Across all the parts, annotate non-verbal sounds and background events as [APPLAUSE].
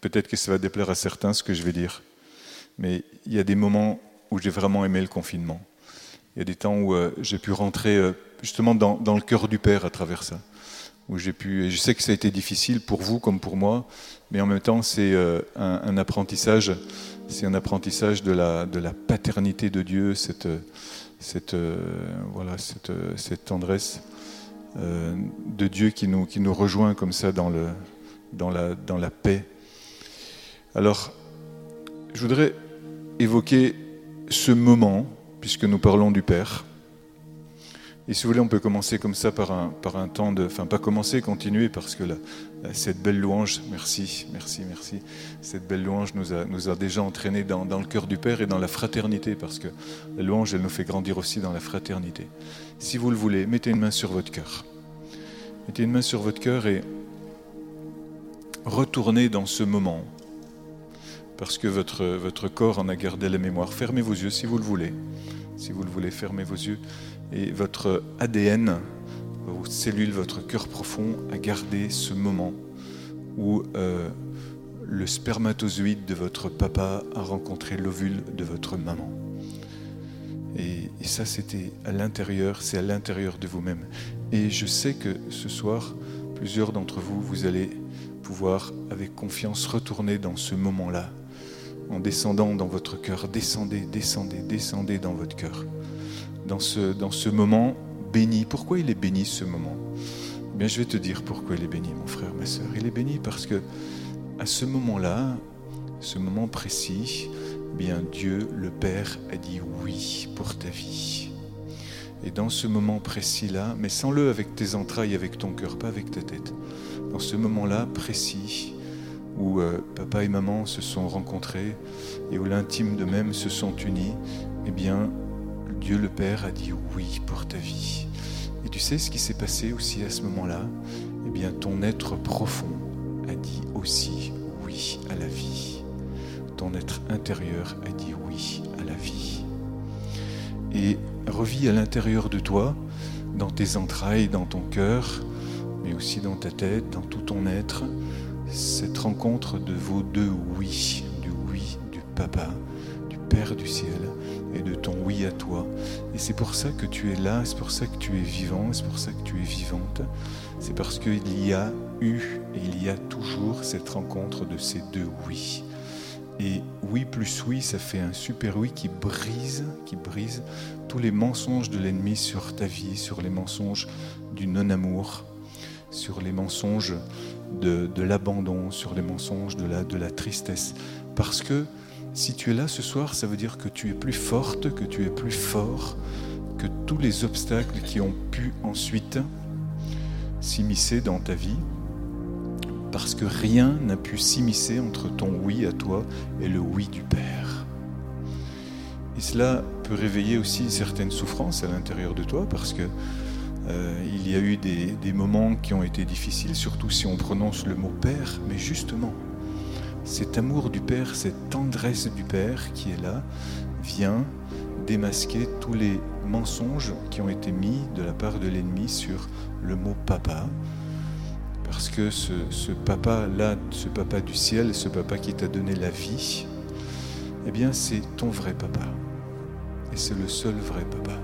peut-être que ça va déplaire à certains ce que je vais dire, mais il y a des moments où j'ai vraiment aimé le confinement. Il y a des temps où euh, j'ai pu rentrer euh, justement dans, le cœur du Père à travers ça. Où pu, je sais que ça a été difficile pour vous comme pour moi, mais en même temps c'est euh, un, apprentissage, c'est un apprentissage de la, paternité de Dieu, cette, tendresse de Dieu qui nous, rejoint comme ça dans la paix. Alors, je voudrais évoquer ce moment, puisque nous parlons du Père. Et si vous voulez, on peut commencer comme ça par un, temps de... Enfin, pas commencer, continuer, parce que cette belle louange, merci, merci, merci, cette belle louange nous a, déjà entraînés dans, le cœur du Père et dans la fraternité, parce que la louange, elle nous fait grandir aussi dans la fraternité. Si vous le voulez, mettez une main sur votre cœur. Mettez une main sur votre cœur et retournez dans ce moment parce que votre, votre corps en a gardé la mémoire. Fermez vos yeux si vous le voulez. Si vous le voulez, fermez vos yeux. Et votre ADN, vos cellules, votre cœur profond a gardé ce moment où euh, le spermatozoïde de votre papa a rencontré l'ovule de votre maman. Et, et ça, c'était à l'intérieur, c'est à l'intérieur de vous-même. Et je sais que ce soir, plusieurs d'entre vous, vous allez pouvoir, avec confiance, retourner dans ce moment-là en descendant dans votre cœur. Descendez, descendez, descendez dans votre cœur. Dans ce, moment béni. Pourquoi il est béni ce moment? Eh Bien, je vais te dire pourquoi il est béni, mon frère, ma soeur. Il est béni parce que à ce moment-là, ce moment précis, eh bien Dieu le Père a dit oui pour ta vie. Et dans ce moment précis-là, mais sans-le avec tes entrailles, avec ton cœur, pas avec ta tête. Dans ce moment-là précis, où euh, papa et maman se sont rencontrés et où l'intime de même se sont unis, eh bien, Dieu le Père a dit oui pour ta vie. Et tu sais ce qui s'est passé aussi à ce moment-là? Eh bien, ton être profond a dit aussi oui à la vie. Ton être intérieur a dit oui à la vie. Et revis à l'intérieur de toi, dans tes entrailles, dans ton cœur, mais aussi dans ta tête, dans tout ton être, cette rencontre de vos deux oui, du oui du Papa, du Père du ciel et de ton oui à toi. Et c'est pour ça que tu es là, c'est pour ça que tu es vivant, c'est pour ça que tu es vivante. C'est parce qu'il y a eu et il y a toujours cette rencontre de ces deux oui. Et oui plus oui, ça fait un super oui qui brise, qui brise tous les mensonges de l'ennemi sur ta vie, sur les mensonges du non-amour, sur les mensonges de, l'abandon, sur les mensonges, de la, de la tristesse. Parce que si tu es là ce soir, ça veut dire que tu es plus forte, que tu es plus fort que tous les obstacles qui ont pu ensuite s'immiscer dans ta vie. Parce que rien n'a pu s'immiscer entre ton oui à toi et le oui du Père. Et cela peut réveiller aussi certaines souffrances à l'intérieur de toi parce que euh, il y a eu des, moments qui ont été difficiles, surtout si on prononce le mot Père, mais justement, cet amour du Père, cette tendresse du Père qui est là, vient démasquer tous les mensonges qui ont été mis de la part de l'ennemi sur le mot papa. Parce que ce, ce papa-là, ce papa du ciel, ce papa qui t'a donné la vie, eh bien c'est ton vrai papa. Et c'est le seul vrai papa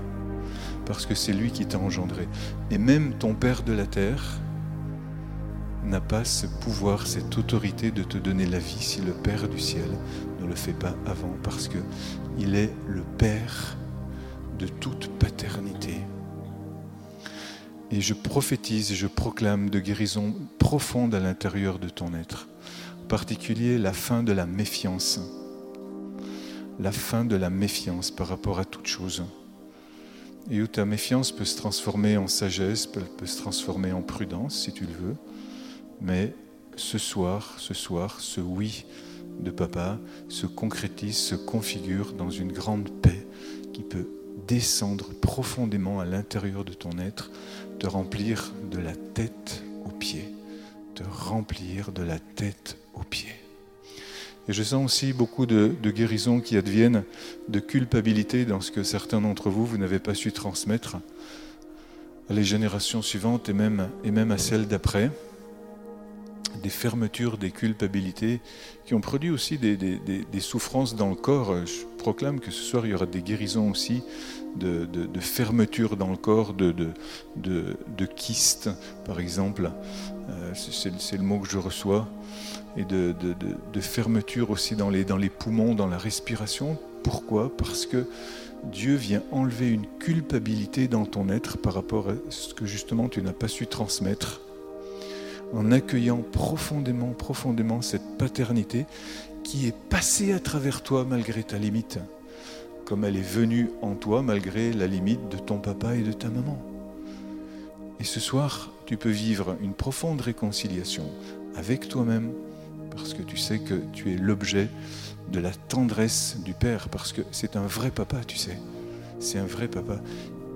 parce que c'est lui qui t'a engendré. Et même ton Père de la terre n'a pas ce pouvoir, cette autorité de te donner la vie si le Père du ciel ne le fait pas avant, parce que il est le Père de toute paternité. Et je prophétise et je proclame de guérison profonde à l'intérieur de ton être, en particulier la fin de la méfiance, la fin de la méfiance par rapport à toute chose et où ta méfiance peut se transformer en sagesse, peut, se transformer en prudence si tu le veux. Mais ce soir, ce soir, ce oui de papa se concrétise, se configure dans une grande paix qui peut descendre profondément à l'intérieur de ton être, te remplir de la tête aux pieds, te remplir de la tête aux pieds. Et je sens aussi beaucoup de, guérisons qui adviennent de culpabilité dans ce que certains d'entre vous, vous n'avez pas su transmettre à les générations suivantes et même, et même à celles d'après. des fermetures, des culpabilités, qui ont produit aussi des, souffrances dans le corps. Je proclame que ce soir, il y aura des guérisons aussi de, fermetures dans le corps, de, de, kystes, par exemple. Euh, c'est le mot que je reçois. Et de, fermeture aussi dans les, dans les poumons, dans la respiration. Pourquoi? Parce que Dieu vient enlever une culpabilité dans ton être par rapport à ce que justement tu n'as pas su transmettre en accueillant profondément, profondément cette paternité qui est passée à travers toi malgré ta limite, comme elle est venue en toi malgré la limite de ton papa et de ta maman. Et ce soir, tu peux vivre une profonde réconciliation avec toi-même, parce que tu sais que tu es l'objet de la tendresse du Père, parce que c'est un vrai papa, tu sais. C'est un vrai papa.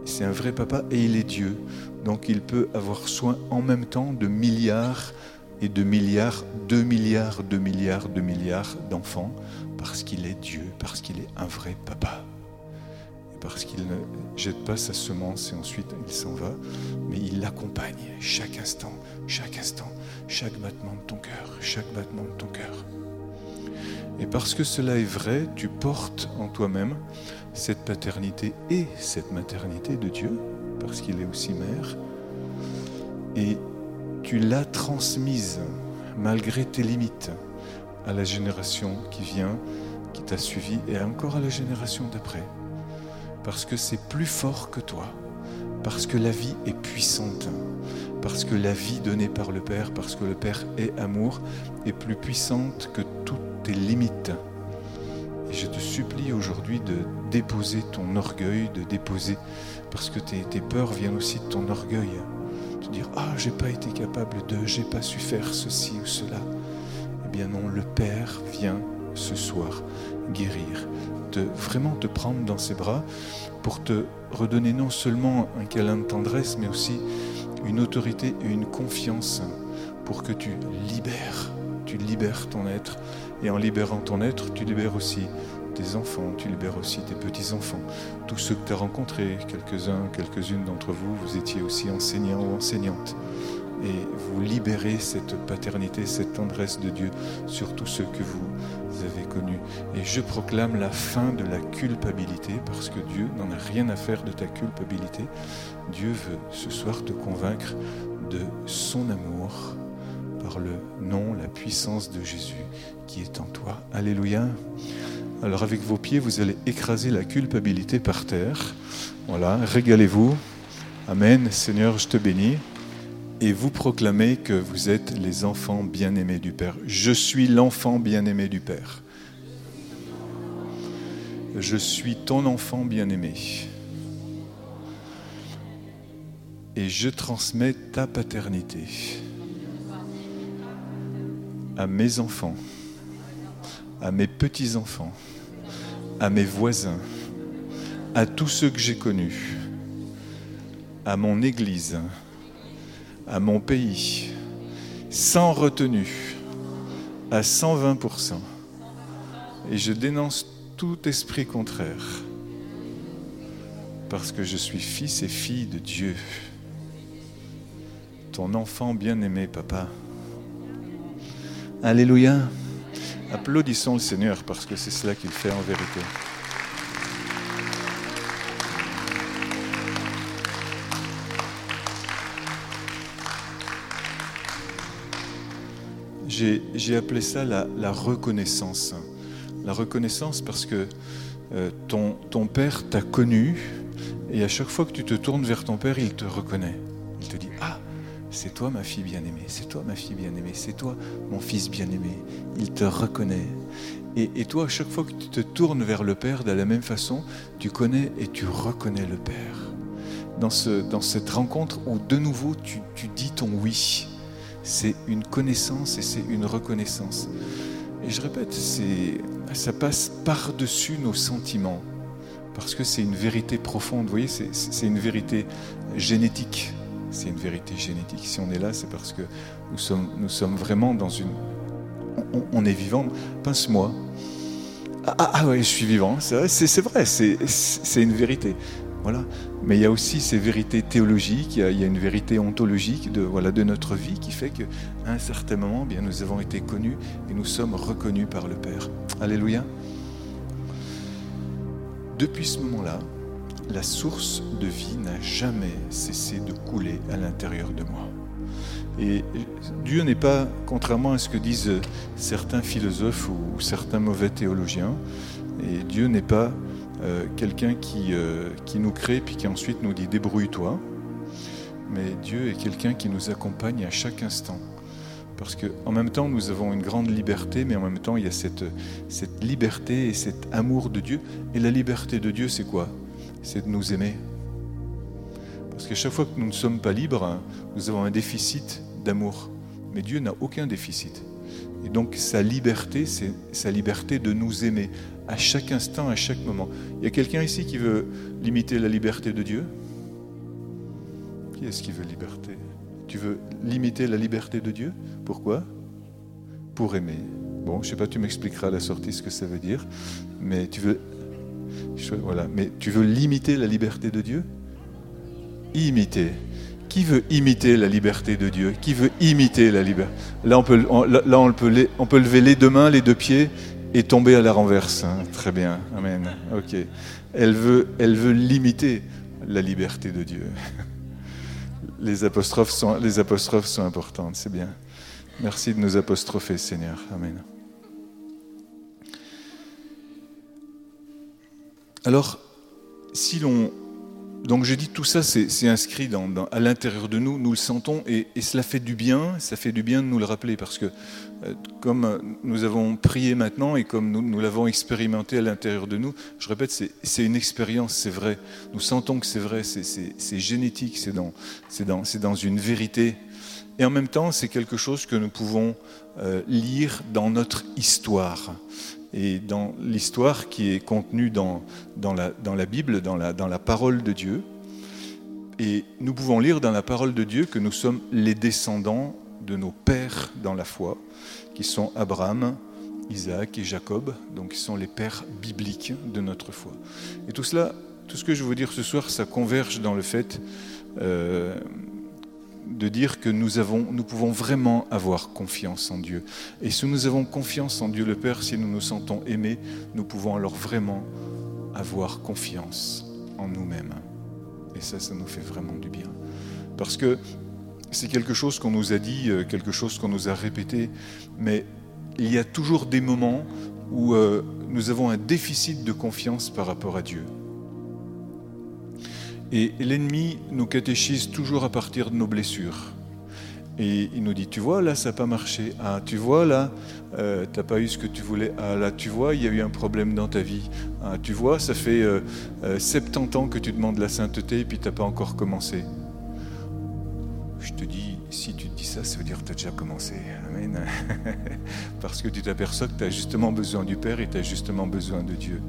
C'est un vrai papa et il est Dieu. Donc il peut avoir soin en même temps de milliards et de milliards, deux milliards, deux milliards, deux milliards d'enfants, parce qu'il est Dieu, parce qu'il est un vrai papa. Parce qu'il ne jette pas sa semence et ensuite il s'en va, mais il l'accompagne chaque instant, chaque instant, chaque battement de ton cœur, chaque battement de ton cœur. Et parce que cela est vrai, tu portes en toi-même cette paternité et cette maternité de Dieu, parce qu'il est aussi mère, et tu l'as transmise malgré tes limites à la génération qui vient, qui t'a suivi, et encore à la génération d'après, parce que c'est plus fort que toi, parce que la vie est puissante, parce que la vie donnée par le Père, parce que le Père est amour, est plus puissante que toutes tes limites et je te supplie aujourd'hui de déposer ton orgueil, de déposer, parce que tes, peurs viennent aussi de ton orgueil. De dire, ah, j'ai pas été capable de, j'ai pas su faire ceci ou cela. Eh bien non, le Père vient ce soir guérir, de vraiment te prendre dans ses bras pour te redonner non seulement un câlin de tendresse, mais aussi une autorité et une confiance pour que tu libères, tu libères ton être et en libérant ton être, tu libères aussi tes enfants, tu libères aussi tes petits-enfants. Tous ceux que tu as rencontrés, quelques-uns, quelques-unes d'entre vous, vous étiez aussi enseignants ou enseignantes. Et vous libérez cette paternité, cette tendresse de Dieu sur tous ceux que vous avez connus. Et je proclame la fin de la culpabilité parce que Dieu n'en a rien à faire de ta culpabilité. Dieu veut ce soir te convaincre de son amour par le nom, la puissance de Jésus qui est en toi. Alléluia. Alors avec vos pieds, vous allez écraser la culpabilité par terre. Voilà, régalez-vous. Amen. Seigneur, je te bénis. Et vous proclamez que vous êtes les enfants bien-aimés du Père. Je suis l'enfant bien-aimé du Père. Je suis ton enfant bien-aimé. Et je transmets ta paternité à mes enfants, à mes petits-enfants, à mes voisins, à tous ceux que j'ai connus, à mon Église, à mon pays, sans retenue, à 120%. Et je dénonce tout esprit contraire, parce que je suis fils et fille de Dieu, ton enfant bien-aimé, papa. Alléluia. Applaudissons le Seigneur parce que c'est cela qu'il fait en vérité. J'ai appelé ça la, reconnaissance. La reconnaissance parce que euh, ton, Père t'a connu et à chaque fois que tu te tournes vers ton Père, il te reconnaît. Il te dit, ah, c'est toi ma fille bien-aimée, c'est toi ma fille bien-aimée, c'est toi mon fils bien-aimé. Il te reconnaît. Et, toi, à chaque fois que tu te tournes vers le Père, de la même façon, tu connais et tu reconnais le Père. Dans cette rencontre où de nouveau tu, tu dis ton oui, c'est une connaissance et c'est une reconnaissance. Et je répète, ça passe par-dessus nos sentiments, parce que c'est une vérité profonde, vous voyez, c'est une vérité génétique c'est une vérité génétique. Si on est là, c'est parce que nous sommes, nous sommes vraiment dans une... On, est vivant. Pince-moi. Ah, ah, ah, je suis vivant. C'est, vrai, c'est, une vérité. Voilà. Mais il y a aussi ces vérités théologiques, il y a, une vérité ontologique de, voilà, de notre vie qui fait qu'à un certain moment, bien, nous avons été connus et nous sommes reconnus par le Père. Alléluia. Depuis ce moment-là, la source de vie n'a jamais cessé de couler à l'intérieur de moi. Et Dieu n'est pas, contrairement à ce que disent certains philosophes ou certains mauvais théologiens, et Dieu n'est pas euh, quelqu'un qui, euh, qui nous crée puis qui ensuite nous dit débrouille-toi, mais Dieu est quelqu'un qui nous accompagne à chaque instant. Parce qu'en même temps, nous avons une grande liberté, mais en même temps, il y a cette, cette liberté et cet amour de Dieu. Et la liberté de Dieu, c'est quoi? C'est de nous aimer. Parce qu'à chaque fois que nous ne sommes pas libres, nous avons un déficit d'amour. Mais Dieu n'a aucun déficit. Et donc sa liberté, c'est sa liberté de nous aimer à chaque instant, à chaque moment. Il y a quelqu'un ici qui veut limiter la liberté de Dieu? Qui est-ce qui veut liberté? Tu veux limiter la liberté de Dieu? Pourquoi? Pour aimer. Bon, je sais pas, tu m'expliqueras à la sortie ce que ça veut dire, mais tu veux voilà, mais tu veux limiter la liberté de Dieu? Imiter. Qui veut imiter la liberté de Dieu? Qui veut imiter la liberté Là, on peut, là, on peut, on peut lever les deux mains, les deux pieds et tomber à la renverse. Hein. Très bien. Amen. Ok. Elle veut, elle veut limiter la liberté de Dieu. [LAUGHS] Les apostrophes sont, les apostrophes sont importantes. C'est bien. Merci de nous apostropher, Seigneur. Amen. Alors, si l'on donc je dis tout ça, c'est inscrit dans, à l'intérieur de nous, nous le sentons et, cela fait du bien, ça fait du bien de nous le rappeler parce que euh, comme nous avons prié maintenant et comme nous, l'avons expérimenté à l'intérieur de nous, je répète, c'est une expérience, c'est vrai. Nous sentons que c'est vrai, c'est génétique, c'est dans une vérité. Et en même temps, c'est quelque chose que nous pouvons euh, lire dans notre histoire et dans l'histoire qui est contenue dans, dans, la, dans la Bible, dans la, dans la parole de Dieu. Et nous pouvons lire dans la parole de Dieu que nous sommes les descendants de nos pères dans la foi, qui sont Abraham, Isaac et Jacob, donc qui sont les pères bibliques de notre foi. Et tout cela, tout ce que je veux dire ce soir, ça converge dans le fait euh, de dire que nous, avons, nous pouvons vraiment avoir confiance en Dieu. Et si nous avons confiance en Dieu le Père, si nous nous sentons aimés, nous pouvons alors vraiment avoir confiance en nous-mêmes. Et ça, ça nous fait vraiment du bien. Parce que c'est quelque chose qu'on nous a dit, euh, quelque chose qu'on nous a répété, mais il y a toujours des moments où euh, nous avons un déficit de confiance par rapport à Dieu. Et l'ennemi nous catéchise toujours à partir de nos blessures. Et il nous dit, tu vois, là, ça n'a pas marché. Ah, tu vois, là, euh, tu n'as pas eu ce que tu voulais. Ah, là, tu vois, il y a eu un problème dans ta vie. Ah, tu vois, ça fait 70 euh, euh, ans que tu demandes la sainteté et puis tu n'as pas encore commencé. Je te dis, si tu ça, ça veut dire que tu as déjà commencé. Amen. [LAUGHS] Parce que tu t'aperçois que tu as justement besoin du Père et tu as justement besoin de Dieu.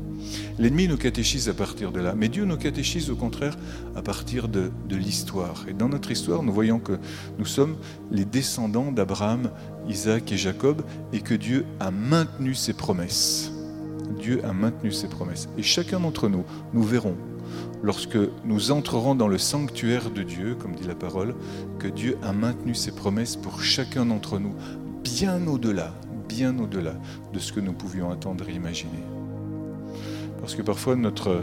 L'ennemi nous catéchise à partir de là, mais Dieu nous catéchise au contraire à partir de, l'histoire. Et dans notre histoire, nous voyons que nous sommes les descendants d'Abraham, Isaac et Jacob, et que Dieu a maintenu ses promesses. Dieu a maintenu ses promesses. Et chacun d'entre nous, nous verrons, lorsque nous entrerons dans le sanctuaire de Dieu, comme dit la parole, que Dieu a maintenu ses promesses pour chacun d'entre nous, bien au-delà, bien au-delà de ce que nous pouvions attendre et imaginer. Parce que parfois notre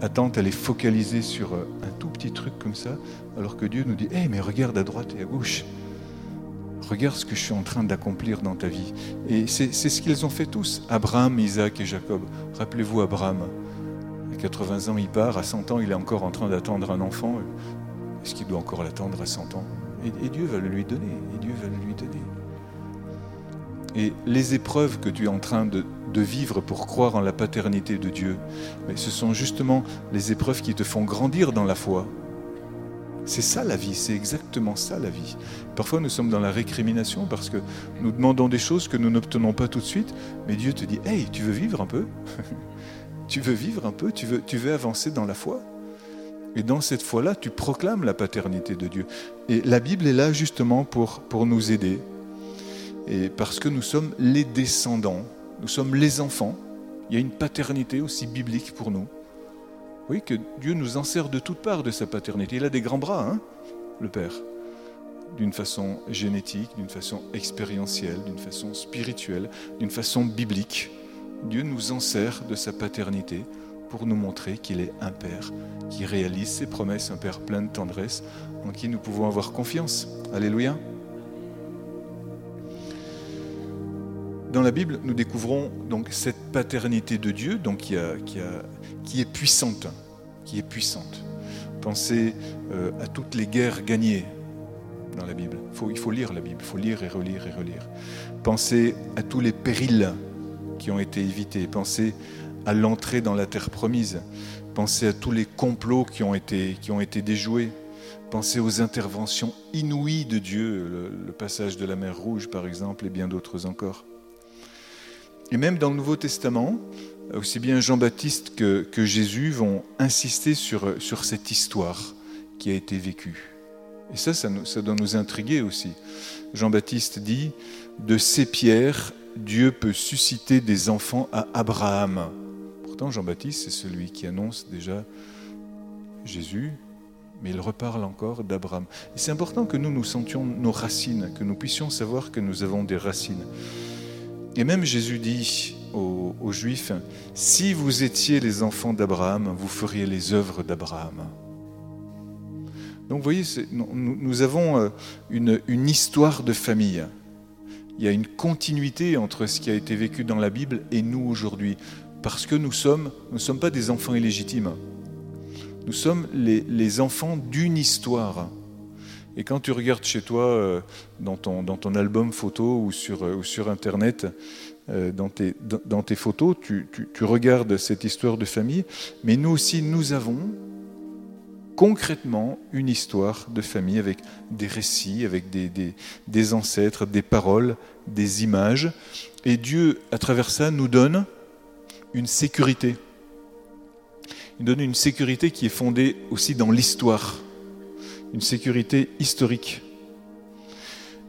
attente, elle est focalisée sur un tout petit truc comme ça, alors que Dieu nous dit, hé, mais regarde à droite et à gauche. Regarde ce que je suis en train d'accomplir dans ta vie. Et c'est ce qu'ils ont fait tous, Abraham, Isaac et Jacob. Rappelez-vous Abraham, 80 ans, il part, à 100 ans, il est encore en train d'attendre un enfant. Est-ce qu'il doit encore l'attendre à 100 ans? Et, Dieu va le lui donner, et Dieu va le lui donner. Et les épreuves que tu es en train de, vivre pour croire en la paternité de Dieu, ce sont justement les épreuves qui te font grandir dans la foi. C'est ça la vie, c'est exactement ça la vie. Parfois nous sommes dans la récrimination parce que nous demandons des choses que nous n'obtenons pas tout de suite, mais Dieu te dit, hey, tu veux vivre un peu? [LAUGHS] Tu veux vivre un peu tu veux, avancer dans la foi et dans cette foi-là, tu proclames la paternité de Dieu. Et la Bible est là justement pour, nous aider, et parce que nous sommes les descendants, nous sommes les enfants. Il y a une paternité aussi biblique pour nous. Oui, que Dieu nous en de toutes parts de sa paternité. Il a des grands bras, hein, le Père, d'une façon génétique, d'une façon expérientielle, d'une façon spirituelle, d'une façon biblique. Dieu nous en sert de sa paternité pour nous montrer qu'il est un Père qui réalise ses promesses, un Père plein de tendresse, en qui nous pouvons avoir confiance. Alléluia. Dans la Bible, nous découvrons donc cette paternité de Dieu, donc qui, est puissante, qui est puissante. Pensez euh, à toutes les guerres gagnées dans la Bible. Il faut lire la Bible, il faut lire et relire et relire. Pensez à tous les périls qui ont été évités. Pensez à l'entrée dans la terre promise. Pensez à tous les complots qui ont été, qui ont été déjoués. Pensez aux interventions inouïes de Dieu, le, passage de la mer Rouge par exemple, et bien d'autres encore. Et même dans le Nouveau Testament, aussi bien Jean-Baptiste que, Jésus vont insister sur, sur cette histoire qui a été vécue. Et ça, ça doit nous intriguer aussi. Jean-Baptiste dit, de ces pierres, Dieu peut susciter des enfants à Abraham. Pourtant, Jean-Baptiste, c'est celui qui annonce déjà Jésus, mais il reparle encore d'Abraham. C'est important que nous nous sentions nos racines, que nous puissions savoir que nous avons des racines. Et même Jésus dit aux, Juifs, si vous étiez les enfants d'Abraham, vous feriez les œuvres d'Abraham. Donc vous voyez, nous, avons euh, une, histoire de famille. Il y a une continuité entre ce qui a été vécu dans la Bible et nous aujourd'hui. Parce que nous sommes, nous ne sommes pas des enfants illégitimes. Nous sommes les, enfants d'une histoire. Et quand tu regardes chez toi, euh, dans, ton, dans ton album photo ou sur, ou sur Internet, euh, dans, tes, dans tes photos, tu, tu regardes cette histoire de famille. Mais nous aussi, nous avons concrètement une histoire de famille avec des récits, avec des, ancêtres, des paroles, des images. Et Dieu, à travers ça, nous donne une sécurité. Il donne une sécurité qui est fondée aussi dans l'histoire une sécurité historique.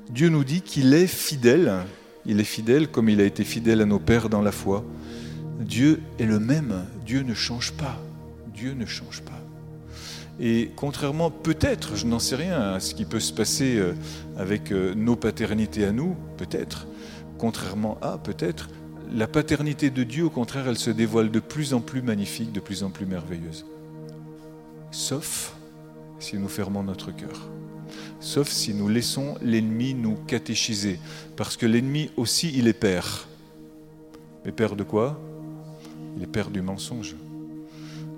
Dieu nous dit qu'il est fidèle, il est fidèle comme il a été fidèle à nos pères dans la foi. Dieu est le même, Dieu ne change pas, Dieu ne change pas. Et contrairement peut-être, je n'en sais rien, à ce qui peut se passer euh, avec euh, nos paternités à nous, peut-être, contrairement à peut-être, la paternité de Dieu, au contraire, elle se dévoile de plus en plus magnifique, de plus en plus merveilleuse. Sauf si nous fermons notre cœur. Sauf si nous laissons l'ennemi nous catéchiser. Parce que l'ennemi aussi, il est père. Mais père de quoi? Il est père du mensonge.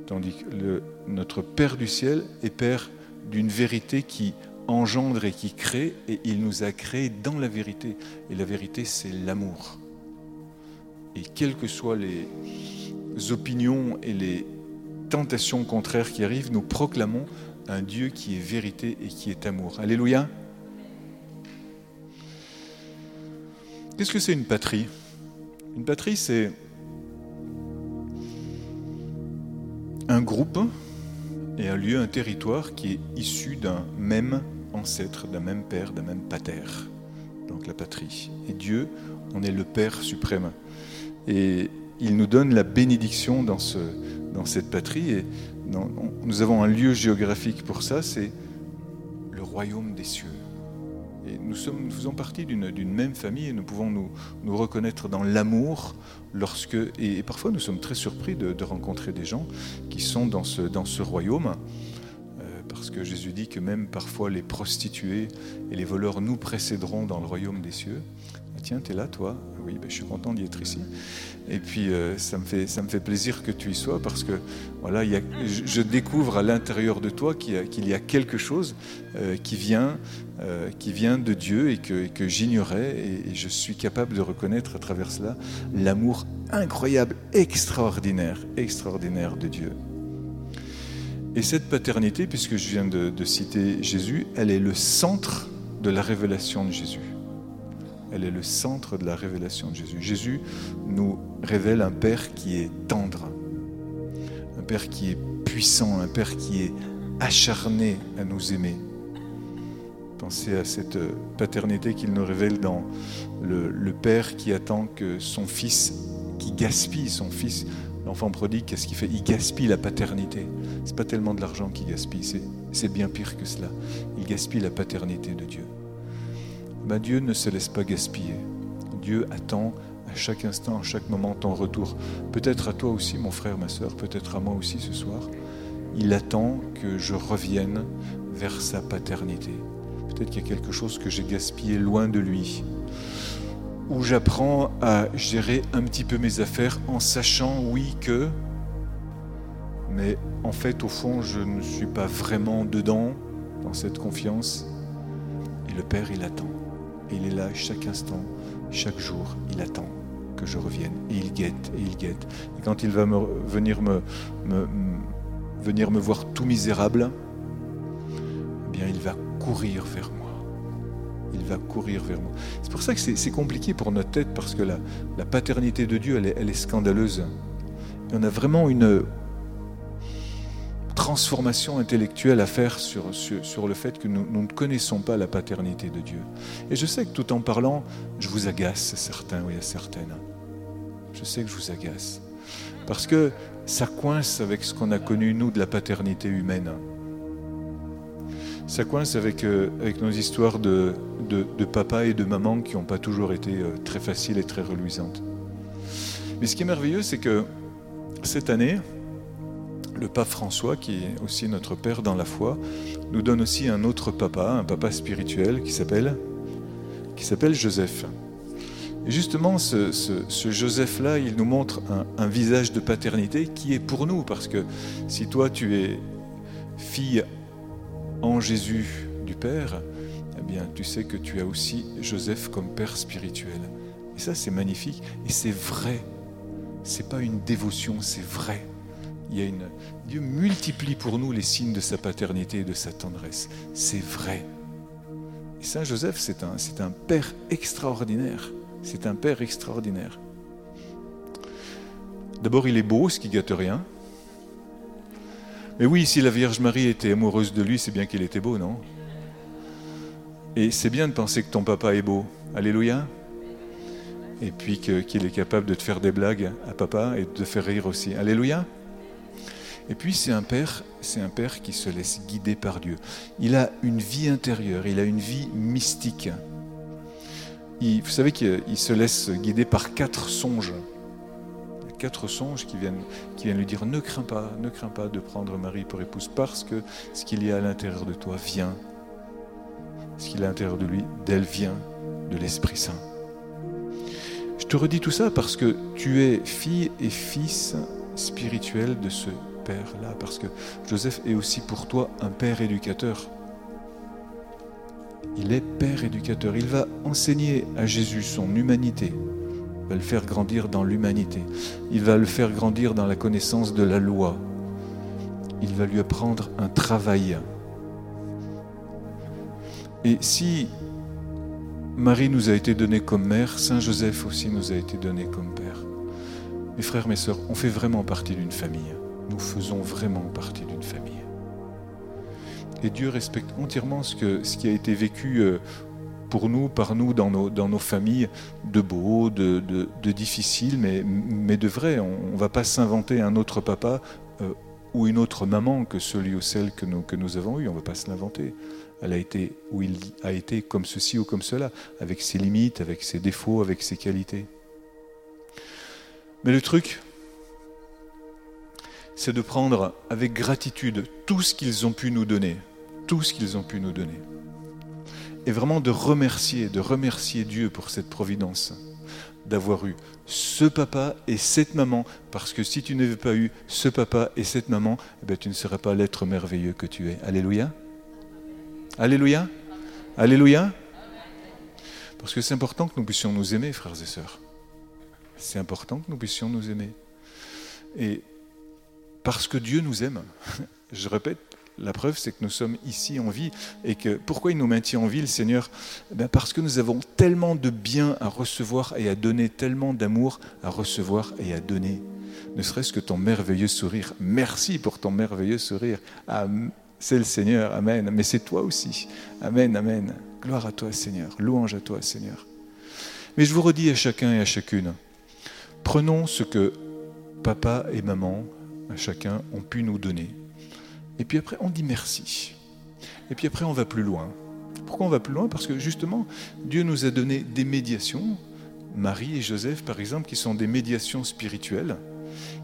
Tandis que notre Père du ciel est père d'une vérité qui engendre et qui crée, et il nous a créés dans la vérité. Et la vérité, c'est l'amour. Et quelles que soient les opinions et les tentations contraires qui arrivent, nous proclamons un Dieu qui est vérité et qui est amour. Alléluia. Qu'est-ce que c'est une patrie? Une patrie, c'est un groupe et un lieu, un territoire qui est issu d'un même ancêtre, d'un même père, d'un même pater. Donc la patrie. Et Dieu, on est le Père suprême. Et il nous donne la bénédiction dans, ce, dans cette patrie. Et nous avons un lieu géographique pour ça, c'est le royaume des cieux. Nous, sommes, faisons partie d'une même famille et nous pouvons nous, reconnaître dans l'amour lorsque, et, parfois nous sommes très surpris de, rencontrer des gens qui sont dans ce, dans ce royaume, euh, parce que Jésus dit que même parfois les prostituées et les voleurs nous précéderont dans le royaume des cieux. Ah, tiens, tu es là, toi Oui, ben, je suis content d'y être ici. Et puis, euh, ça, me fait, ça me fait plaisir que tu y sois parce que voilà, je, découvre à l'intérieur de toi qu'il y, a quelque chose euh, qui, vient, euh, qui vient de Dieu et que, que j'ignorais. Et, je suis capable de reconnaître à travers cela l'amour incroyable, extraordinaire, extraordinaire de Dieu. Et cette paternité, puisque je viens de citer Jésus, elle est le centre de la révélation de Jésus elle est le centre de la révélation de Jésus. Jésus nous révèle un Père qui est tendre, un Père qui est puissant, un Père qui est acharné à nous aimer. Pensez à cette paternité qu'il nous révèle dans le, Père qui attend que son Fils, qui gaspille son Fils L'enfant prodigue, qu'est-ce qu'il fait? Il gaspille la paternité. C'est pas tellement de l'argent qu'il gaspille, c'est bien pire que cela. Il gaspille la paternité de Dieu. Dieu ne se laisse pas gaspiller. Dieu attend à chaque instant, à chaque moment ton retour. Peut-être à toi aussi, mon frère, ma soeur, peut-être à moi aussi ce soir. Il attend que je revienne vers sa paternité. Peut-être qu'il y a quelque chose que j'ai gaspillé loin de lui. Où j'apprends à gérer un petit peu mes affaires en sachant, oui, que... Mais en fait, au fond, je ne suis pas vraiment dedans, dans cette confiance. Et le Père, il attend. Il est là chaque instant, chaque jour, il attend que je revienne. Et il guette, et il guette. Et quand il va venir, me, venir me voir tout misérable, eh bien, il va courir vers moi. Il va courir vers moi. C'est pour ça que c'est compliqué pour notre tête, parce que la, paternité de Dieu, elle est, scandaleuse. On a vraiment une transformation intellectuelle à faire sur, sur, le fait que nous, nous, ne connaissons pas la paternité de Dieu. Et je sais que tout en parlant, je vous agace certains ou a certaines. Je sais que je vous agace. Parce que ça coince avec ce qu'on a connu, nous, de la paternité humaine. Ça coince avec, euh, avec nos histoires de, de, papa et de maman qui n'ont pas toujours été euh, très faciles et très reluisantes. Mais ce qui est merveilleux, c'est que cette année, le pape François, qui est aussi notre père dans la foi, nous donne aussi un autre papa, un papa spirituel qui s'appelle Joseph. Et justement, ce, Joseph-là, il nous montre un, visage de paternité qui est pour nous, parce que si toi tu es fille en Jésus du Père, eh bien tu sais que tu as aussi Joseph comme père spirituel. Et ça, c'est magnifique et c'est vrai. C'est pas une dévotion, c'est vrai. Dieu multiplie pour nous les signes de sa paternité et de sa tendresse. C'est vrai. Et Saint Joseph, c'est un, c'est un père extraordinaire. C'est un père extraordinaire. D'abord, il est beau, ce qui gâte rien. Mais oui, si la Vierge Marie était amoureuse de lui, c'est bien qu'il était beau, non? Et c'est bien de penser que ton papa est beau. Alléluia. Et puis qu'il est capable de te faire des blagues à papa et de te faire rire aussi. Alléluia. Et puis c'est un père, c'est un père qui se laisse guider par Dieu. Il a une vie intérieure, il a une vie mystique vous savez qu'il se laisse guider par quatre songes. Quatre songes qui viennent, qui viennent lui dire ne crains pas, ne crains pas de prendre Marie pour épouse, parce que ce qu'il y a à l'intérieur de toi vient. Ce qu'il y a à l'intérieur de lui, d'elle vient de l'Esprit Saint. Je te redis tout ça parce que tu es fille et fils spirituel de ce Père-là, parce que Joseph est aussi pour toi un Père éducateur. Il est Père éducateur. Il va enseigner à Jésus son humanité. Il va le faire grandir dans l'humanité. Il va le faire grandir dans la connaissance de la loi. Il va lui apprendre un travail. Et si Marie nous a été donnée comme mère, Saint Joseph aussi nous a été donné comme père. Mes frères, mes sœurs, on fait vraiment partie d'une famille. Nous faisons vraiment partie d'une famille. Et Dieu respecte entièrement ce, qui a été vécu euh, pour nous, par nous, dans nos, familles, de beau, de, difficile, mais, de vrai. On ne va pas s'inventer un autre papa euh, ou une autre maman que celui ou celle que nous, que nous avons eu. On ne va pas se l'inventer. Elle a été, ou il a été comme ceci ou comme cela, avec ses limites, avec ses défauts, avec ses qualités. Mais le truc, c'est de prendre avec gratitude tout ce qu'ils ont pu nous donner tout ce qu'ils ont pu nous donner. Et vraiment de remercier, de remercier Dieu pour cette providence, d'avoir eu ce papa et cette maman, parce que si tu n'avais pas eu ce papa et cette maman, eh bien, tu ne serais pas l'être merveilleux que tu es. Alléluia. Alléluia. Alléluia. Parce que c'est important que nous puissions nous aimer, frères et sœurs. C'est important que nous puissions nous aimer. Et parce que Dieu nous aime, [LAUGHS] je répète, la preuve, c'est que nous sommes ici en vie et que pourquoi il nous maintient en vie, le Seigneur ben Parce que nous avons tellement de biens à recevoir et à donner, tellement d'amour à recevoir et à donner. Ne serait-ce que ton merveilleux sourire. Merci pour ton merveilleux sourire. C'est le Seigneur, Amen. Mais c'est toi aussi. Amen, Amen. Gloire à toi, Seigneur. Louange à toi, Seigneur. Mais je vous redis à chacun et à chacune, prenons ce que papa et maman, à chacun, ont pu nous donner. Et puis après, on dit merci. Et puis après, on va plus loin. Pourquoi on va plus loin? Parce que justement, Dieu nous a donné des médiations, Marie et Joseph par exemple, qui sont des médiations spirituelles,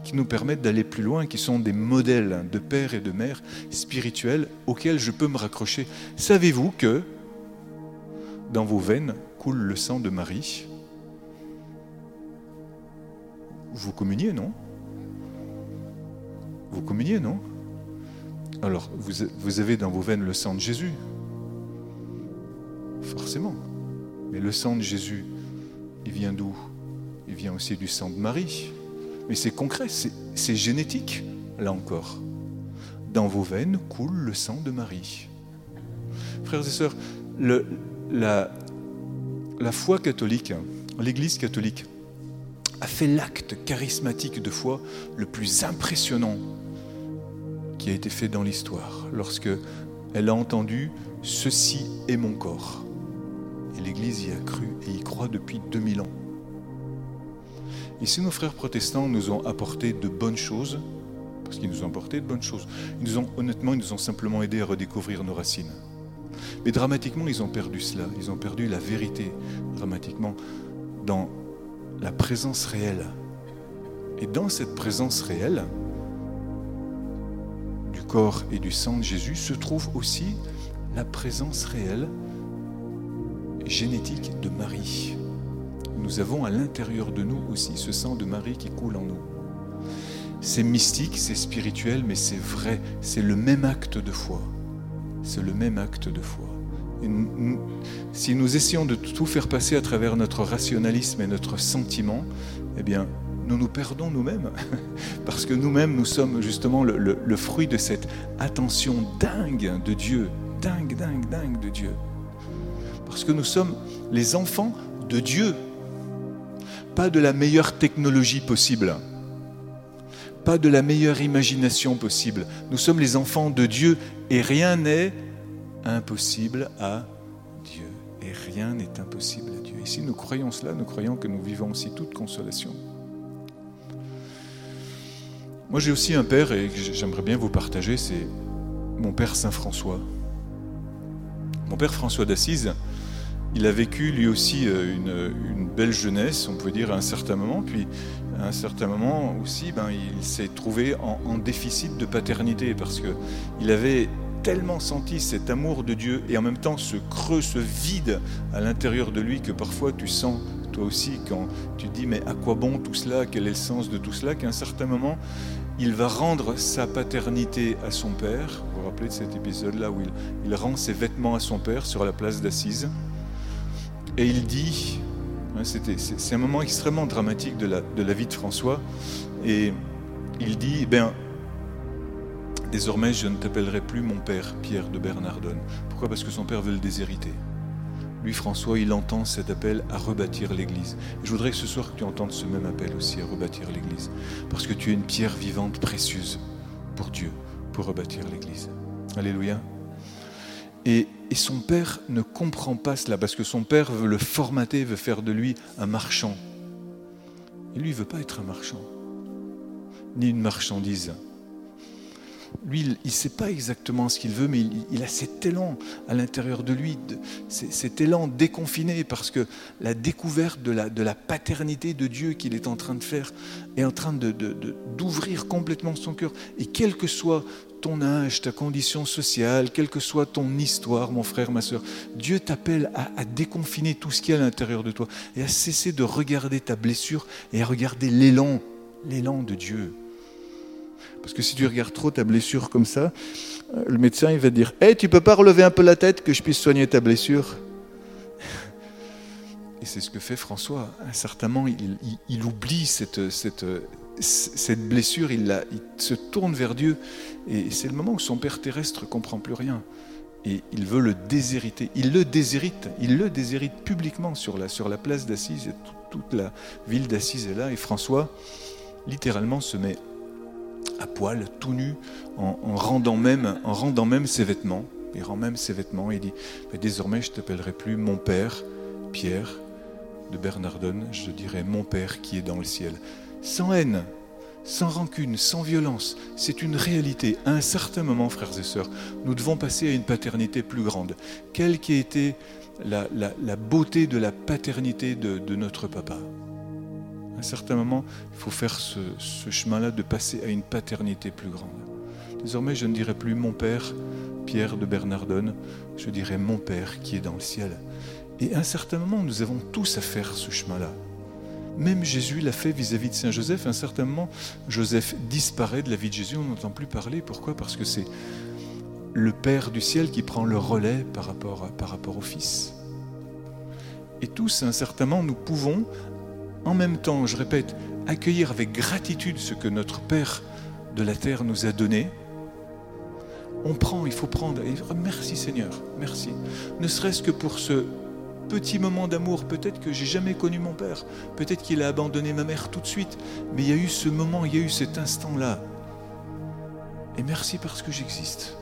qui nous permettent d'aller plus loin, qui sont des modèles de père et de mère spirituels auxquels je peux me raccrocher. Savez-vous que dans vos veines coule le sang de Marie? Vous communiez, non? Vous communiez, non? Alors, vous, avez dans vos veines le sang de Jésus. Forcément. Mais le sang de Jésus, il vient d'où? Il vient aussi du sang de Marie. Mais c'est concret, c'est génétique, là encore. Dans vos veines coule le sang de Marie. Frères et sœurs, la foi catholique, l'Église catholique, a fait l'acte charismatique de foi le plus impressionnant qui a été fait dans l'histoire, lorsque elle a entendu Ceci est mon corps. Et l'Église y a cru et y croit depuis 2000 ans. Et si nos frères protestants nous ont apporté de bonnes choses, parce qu'ils nous ont apporté de bonnes choses, ils nous ont, honnêtement, ils nous ont simplement aidé à redécouvrir nos racines. Mais dramatiquement, ils ont perdu cela. Ils ont perdu la vérité, dramatiquement, dans la présence réelle. Et dans cette présence réelle corps et du sang de Jésus se trouve aussi la présence réelle génétique de Marie. Nous avons à l'intérieur de nous aussi ce sang de Marie qui coule en nous. C'est mystique, c'est spirituel, mais c'est vrai, c'est le même acte de foi. C'est le même acte de foi. si nous essayons de tout faire passer à travers notre rationalisme et notre sentiment, eh bien, nous nous perdons nous-mêmes. [LAUGHS] Parce que nous-mêmes, nous sommes justement le, fruit de cette attention dingue de Dieu. Dingue, dingue, dingue de Dieu. Parce que nous sommes les enfants de Dieu. Pas de la meilleure technologie possible pas de la meilleure imagination possible. Nous sommes les enfants de Dieu et rien n'est impossible à Dieu. Et rien n'est impossible à Dieu. Et si nous croyons cela, nous croyons que nous vivons aussi toute consolation. Moi j'ai aussi un père et j'aimerais bien vous partager, c'est mon père Saint François. Mon père François d'Assise, il a vécu lui aussi euh, une, belle jeunesse, on peut dire à un certain moment, puis à un certain moment aussi, ben, il s'est trouvé en, déficit de paternité parce que il avait tellement senti cet amour de Dieu et en même temps ce creux, ce vide à l'intérieur de lui que parfois tu sens toi aussi quand tu dis mais à quoi bon tout cela, quel est le sens de tout cela, qu'à un certain moment il va rendre sa paternité à son père. Vous vous rappelez de cet épisode-là où il, rend ses vêtements à son père sur la place d'Assise et il dit, hein, c'est un moment extrêmement dramatique de la, vie de François, et il dit, ben, désormais je ne t'appellerai plus mon père, Pierre de Bernardone. Pourquoi? Parce que son père veut le déshériter. Lui, François, il entend cet appel à rebâtir l'Église. Je voudrais que ce soir que tu entendes ce même appel aussi à rebâtir l'Église. Parce que tu es une pierre vivante précieuse pour Dieu, pour rebâtir l'Église. Alléluia. Et, son père ne comprend pas cela parce que son père veut le formater, veut faire de lui un marchand. Et lui, il ne veut pas être un marchand, ni une marchandise. Lui, il ne sait pas exactement ce qu'il veut, mais il, a cet élan à l'intérieur de lui, cet élan déconfiné, parce que la découverte de la, paternité de Dieu qu'il est en train de faire est en train d'ouvrir complètement son cœur. Et quel que soit ton âge, ta condition sociale, quelle que soit ton histoire, mon frère, ma soeur, Dieu t'appelle à, déconfiner tout ce qui est à l'intérieur de toi et à cesser de regarder ta blessure et à regarder l'élan, l'élan de Dieu. Parce que si tu regardes trop ta blessure comme ça, euh, le médecin il va te dire Hé, hey, tu peux pas relever un peu la tête que je puisse soigner ta blessure Et c'est ce que fait François. Certainement, il, oublie cette, blessure, il, se tourne vers Dieu. Et c'est le moment où son père terrestre comprend plus rien. Et il veut le déshériter. Il le déshérite. Il le déshérite publiquement sur la, sur la place d'Assise. Toute, la ville d'Assise est là. Et François, littéralement, se met à poil, tout nu, en, rendant, même, ses vêtements. Il rend même ses vêtements et il dit Désormais, je t'appellerai plus mon père, Pierre de Bernardone, je dirai mon père qui est dans le ciel sans haine, sans rancune, sans violence. C'est une réalité. À un certain moment, frères et sœurs, nous devons passer à une paternité plus grande. Quelle qui a été la, beauté de la paternité de, notre papa? À un certain moment, il faut faire ce, chemin-là de passer à une paternité plus grande. Désormais, je ne dirai plus mon père, Pierre de Bernardone, je dirai mon père qui est dans le ciel. Et à un certain moment, nous avons tous à faire ce chemin-là. Même Jésus l'a fait vis-à-vis de Saint Joseph. À un certain moment, Joseph disparaît de la vie de Jésus, on n'entend plus parler. Pourquoi? Parce que c'est le Père du ciel qui prend le relais par rapport, par rapport au Fils. Et tous, à un certain moment, nous pouvons, en même temps, je répète, accueillir avec gratitude ce que notre Père de la terre nous a donné. On prend, il faut prendre. Merci Seigneur, merci. Ne serait-ce que pour ce petit moment d'amour. Peut-être que j'ai jamais connu mon père. Peut-être qu'il a abandonné ma mère tout de suite. Mais il y a eu ce moment, il y a eu cet instant-là. Et merci parce que j'existe.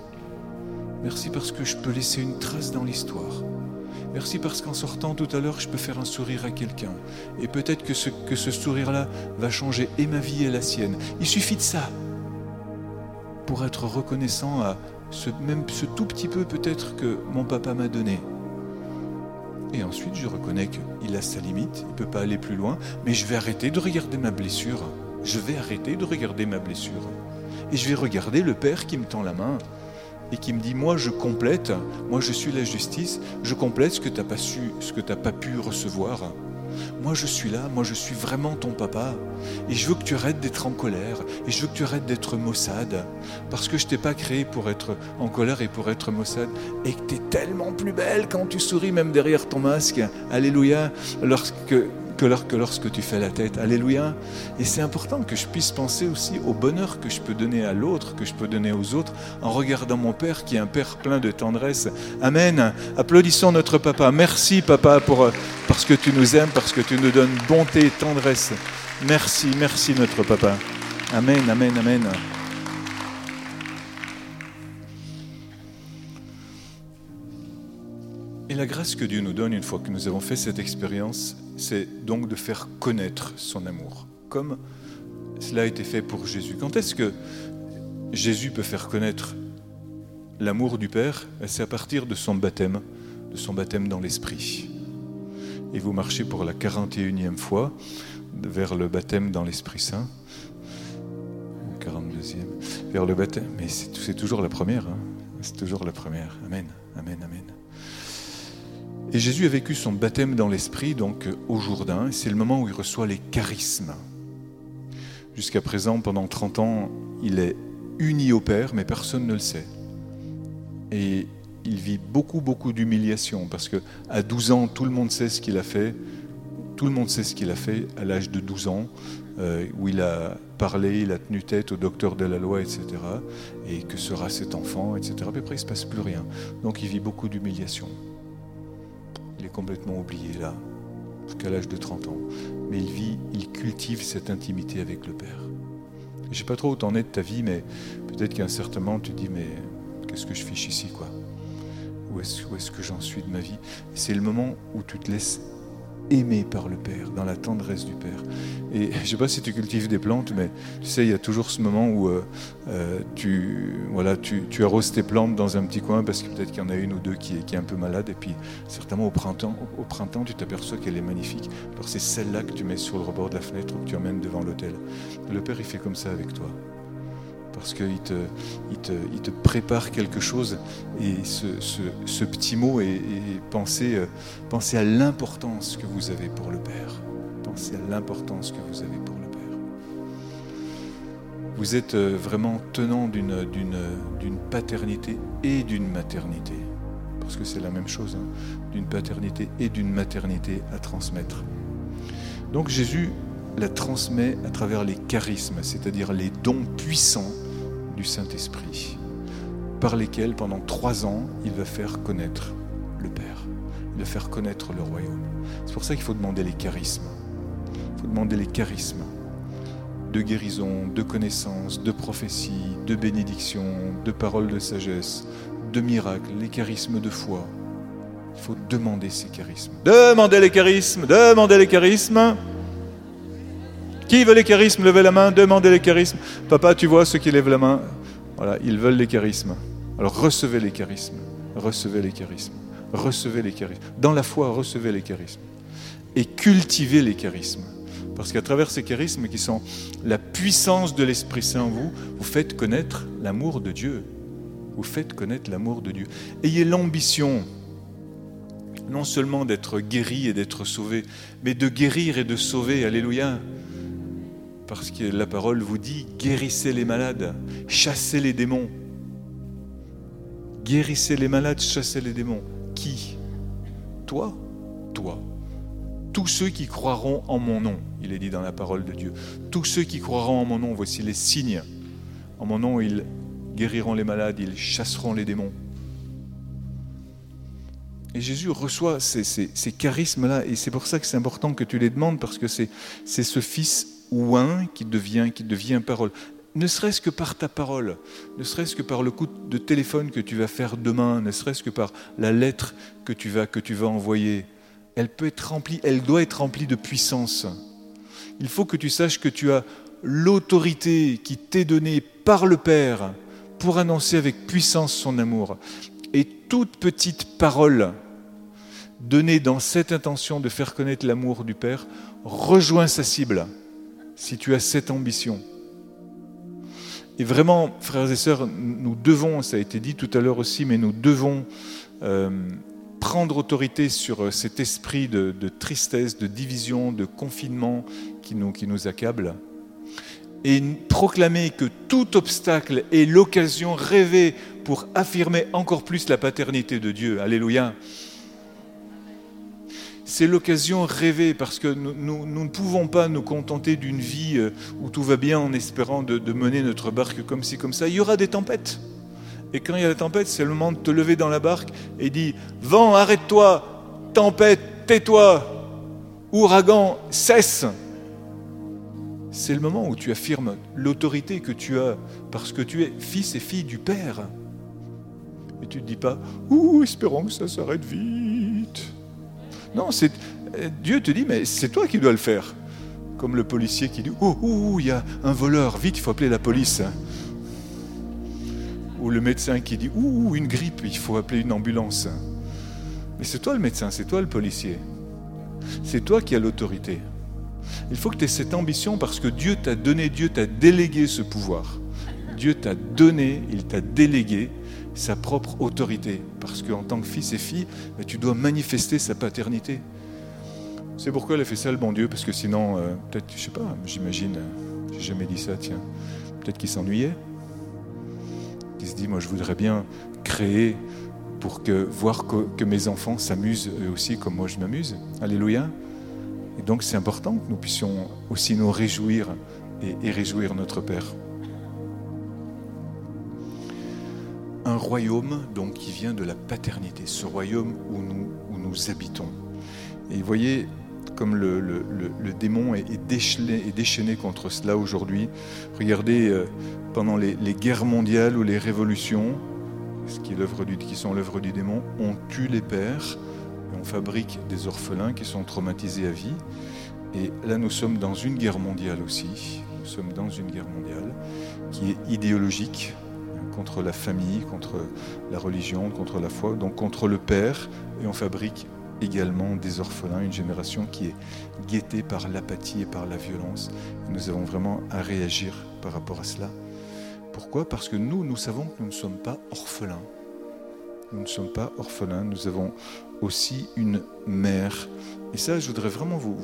Merci parce que je peux laisser une trace dans l'histoire. Merci parce qu'en sortant tout à l'heure, je peux faire un sourire à quelqu'un. Et peut-être que ce, sourire-là va changer et ma vie et la sienne. Il suffit de ça pour être reconnaissant à ce, même ce tout petit peu peut-être que mon papa m'a donné. Et ensuite, je reconnais qu'il a sa limite, il ne peut pas aller plus loin, mais je vais arrêter de regarder ma blessure. Je vais arrêter de regarder ma blessure. Et je vais regarder le Père qui me tend la main et qui me dit, moi je complète, moi je suis la justice, je complète ce que tu n'as pas su, ce que tu pas pu recevoir. Moi je suis là, moi je suis vraiment ton papa. Et je veux que tu arrêtes d'être en colère. Et je veux que tu arrêtes d'être maussade. Parce que je t'ai pas créé pour être en colère et pour être maussade. Et que tu es tellement plus belle quand tu souris même derrière ton masque. Alléluia. Lorsque que, lorsque tu fais la tête. Alléluia. Et c'est important que je puisse penser aussi au bonheur que je peux donner à l'autre, que je peux donner aux autres, en regardant mon Père qui est un Père plein de tendresse. Amen. Applaudissons notre Papa. Merci Papa parce que tu nous aimes, parce que tu nous donnes bonté et tendresse. Merci, merci notre Papa. Amen, amen, amen. La grâce que Dieu nous donne une fois que nous avons fait cette expérience, c'est donc de faire connaître son amour, comme cela a été fait pour Jésus. Quand est-ce que Jésus peut faire connaître l'amour du Père? C'est à partir de son baptême, de son baptême dans l'Esprit. Et vous marchez pour la 41e fois vers le baptême dans l'Esprit Saint. 42e, vers le baptême. Mais c'est toujours la première. Hein. c'est toujours la première. Amen, amen, amen. Et Jésus a vécu son baptême dans l'esprit, donc euh, au Jourdain, c'est le moment où il reçoit les charismes. Jusqu'à présent, pendant 30 ans, il est uni au Père, mais personne ne le sait. Et il vit beaucoup, beaucoup d'humiliation, parce que à 12 ans, tout le monde sait ce qu'il a fait. Tout le monde sait ce qu'il a fait à l'âge de 12 ans, euh, où il a parlé, il a tenu tête au docteur de la loi, etc. Et que sera cet enfant, etc. Puis après, il ne se passe plus rien. Donc il vit beaucoup d'humiliation il est complètement oublié là, jusqu'à l'âge de 30 ans. Mais il vit, il cultive cette intimité avec le Père. Je ne sais pas trop où t'en es de ta vie, mais peut-être qu'à un certain moment, tu te dis, mais qu'est-ce que je fiche ici, quoi? Où est-ce, où est-ce que j'en suis de ma vie? C'est le moment où tu te laisses aimé par le Père, dans la tendresse du Père. Et je ne sais pas si tu cultives des plantes, mais tu sais, il y a toujours ce moment où euh, euh, tu, voilà, tu, arroses tes plantes dans un petit coin parce que peut-être qu'il y en a une ou deux qui est, un peu malade. Et puis, certainement, au printemps, au, printemps tu t'aperçois qu'elle est magnifique. Alors, c'est celle-là que tu mets sur le rebord de la fenêtre ou que tu emmènes devant l'hôtel. Le Père, il fait comme ça avec toi parce qu'il te, prépare quelque chose. Et ce, petit mot est, penser, euh, à l'importance que vous avez pour le Père. Pensez à l'importance que vous avez pour le Père. Vous êtes euh, vraiment tenant d'une paternité et d'une maternité. Parce que c'est la même chose, hein, d'une paternité et d'une maternité à transmettre. Donc Jésus la transmet à travers les charismes, c'est-à-dire les dons puissants du Saint-Esprit, par lesquels pendant trois ans, il va faire connaître le Père, il va faire connaître le royaume. C'est pour ça qu'il faut demander les charismes. Il faut demander les charismes de guérison, de connaissance, de prophétie, de bénédiction, de paroles de sagesse, de miracles, les charismes de foi. Il faut demander ces charismes. Demandez les charismes, demandez les charismes. Qui veut les charismes Levez la main, demandez les charismes. Papa, tu vois ceux qui lèvent la main Voilà, ils veulent les charismes. Alors recevez les charismes, recevez les charismes, recevez les charismes. Dans la foi, recevez les charismes. Et cultivez les charismes. Parce qu'à travers ces charismes qui sont la puissance de l'Esprit Saint en vous, vous faites connaître l'amour de Dieu. Vous faites connaître l'amour de Dieu. Ayez l'ambition non seulement d'être guéri et d'être sauvé, mais de guérir et de sauver. Alléluia. Parce que la parole vous dit, guérissez les malades, chassez les démons. Guérissez les malades, chassez les démons. Qui? Toi? Toi. Tous ceux qui croiront en mon nom, il est dit dans la parole de Dieu. Tous ceux qui croiront en mon nom, voici les signes. En mon nom, ils guériront les malades, ils chasseront les démons. Et Jésus reçoit ces, charismes-là, et c'est pour ça que c'est important que tu les demandes, parce que c'est ce Fils ouin qui devient, qui devient parole. Ne serait-ce que par ta parole, ne serait-ce que par le coup de téléphone que tu vas faire demain, ne serait-ce que par la lettre que tu vas, que tu vas envoyer. Elle peut être remplie, elle doit être remplie de puissance. Il faut que tu saches que tu as l'autorité qui t'est donnée par le Père pour annoncer avec puissance son amour. Et toute petite parole donnée dans cette intention de faire connaître l'amour du Père rejoint sa cible, si tu as cette ambition. Et vraiment, frères et sœurs, nous devons, ça a été dit tout à l'heure aussi, mais nous devons euh, prendre autorité sur cet esprit de, tristesse, de division, de confinement qui nous, qui nous accable et proclamer que tout obstacle est l'occasion rêvée pour affirmer encore plus la paternité de Dieu. Alléluia. C'est l'occasion rêvée parce que nous, ne pouvons pas nous contenter d'une vie euh, où tout va bien en espérant de, mener notre barque comme ci, comme ça. Il y aura des tempêtes. Et quand il y a la tempête, c'est le moment de te lever dans la barque et dire Vent, arrête-toi, tempête, tais-toi, ouragan, cesse. C'est le moment où tu affirmes l'autorité que tu as parce que tu es fils et fille du Père. Et tu ne dis pas, ouh, espérons que ça s'arrête vite. Non, c'est, Dieu te dit, mais c'est toi qui dois le faire. Comme le policier qui dit, ouh, ouh, il y a un voleur, vite, il faut appeler la police. Ou le médecin qui dit, ouh, une grippe, il faut appeler une ambulance. Mais c'est toi le médecin, c'est toi le policier. C'est toi qui as l'autorité. Il faut que tu aies cette ambition parce que Dieu t'a donné, Dieu t'a délégué ce pouvoir. Dieu t'a donné, il t'a délégué sa propre autorité. Parce qu'en tant que fils et fille, ben, tu dois manifester sa paternité. C'est pourquoi elle a fait ça, le bon Dieu, parce que sinon, euh, peut-être, je sais pas, j'imagine, euh, j'ai jamais dit ça, tiens, peut-être qu'il s'ennuyait. Il se dit, moi je voudrais bien créer pour que, voir que, mes enfants s'amusent eux aussi comme moi je m'amuse. Alléluia. Et donc c'est important que nous puissions aussi nous réjouir et réjouir notre Père. Un royaume donc qui vient de la paternité, ce royaume où nous, habitons. Et vous voyez, comme le, démon est, déchaîné, contre cela aujourd'hui. Regardez, euh, pendant les, guerres mondiales ou les révolutions, qui, qui sont l'œuvre du démon, on tue les pères, et on fabrique des orphelins qui sont traumatisés à vie. Et là, nous sommes dans une guerre mondiale aussi. Nous sommes dans une guerre mondiale qui est idéologique, contre la famille, contre la religion, contre la foi, donc contre le Père, et on fabrique également des orphelins, une génération qui est guettée par l'apathie et par la violence. nous avons vraiment à réagir par rapport à cela. Pourquoi? Parce que nous, nous savons que nous ne sommes pas orphelins. Nous ne sommes pas orphelins, nous avons aussi une mère. Et ça, je voudrais vraiment vous,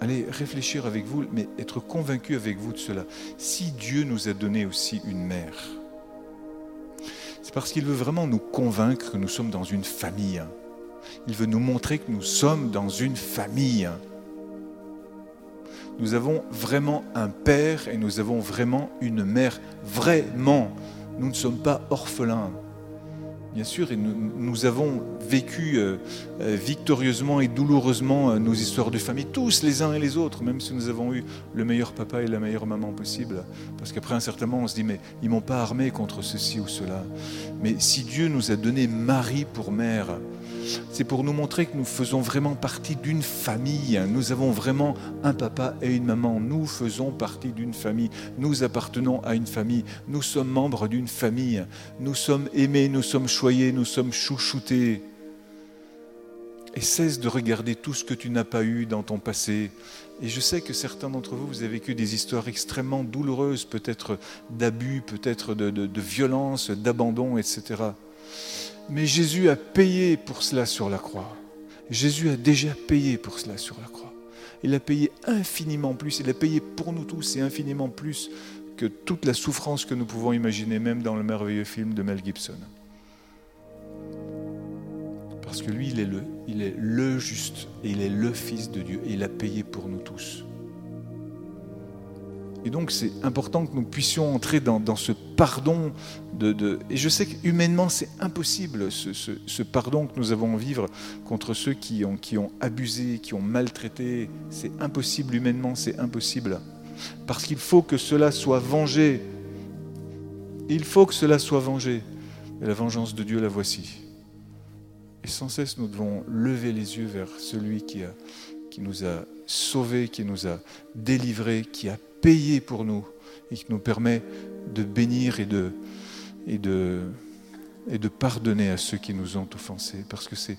Allez réfléchir avec vous, mais être convaincu avec vous de cela. Si Dieu nous a donné aussi une mère, c'est parce qu'il veut vraiment nous convaincre que nous sommes dans une famille. Il veut nous montrer que nous sommes dans une famille. Nous avons vraiment un père et nous avons vraiment une mère. Vraiment, nous ne sommes pas orphelins. Bien sûr, et nous, avons vécu euh, euh, victorieusement et douloureusement euh, nos histoires de famille, tous les uns et les autres, même si nous avons eu le meilleur papa et la meilleure maman possible. Parce qu'après un certain moment, on se dit, mais ils m'ont pas armé contre ceci ou cela. Mais si Dieu nous a donné Marie pour mère, c'est pour nous montrer que nous faisons vraiment partie d'une famille. Nous avons vraiment un papa et une maman. Nous faisons partie d'une famille. Nous appartenons à une famille. Nous sommes membres d'une famille. Nous sommes aimés, nous sommes choyés, nous sommes chouchoutés. Et cesse de regarder tout ce que tu n'as pas eu dans ton passé. Et je sais que certains d'entre vous, vous avez vécu des histoires extrêmement douloureuses, peut-être d'abus, peut-être de, de violence, d'abandon, etc. Mais Jésus a payé pour cela sur la croix. Jésus a déjà payé pour cela sur la croix. Il a payé infiniment plus. Il a payé pour nous tous et infiniment plus que toute la souffrance que nous pouvons imaginer, même dans le merveilleux film de Mel Gibson. Parce que lui, il est le, juste et il est le Fils de Dieu et il a payé pour nous tous. Et donc c'est important que nous puissions entrer dans, ce pardon. De, et je sais qu'humainement c'est impossible, ce, pardon que nous avons à vivre contre ceux qui ont, qui ont abusé, qui ont maltraité. C'est impossible humainement, c'est impossible. Parce qu'il faut que cela soit vengé. Il faut que cela soit vengé. Et la vengeance de Dieu, la voici. Et sans cesse, nous devons lever les yeux vers celui qui, a, qui nous a sauvés, qui nous a délivrés, qui a payé pour nous et qui nous permet de bénir et de, et de, et de pardonner à ceux qui nous ont offensés. Parce que c'est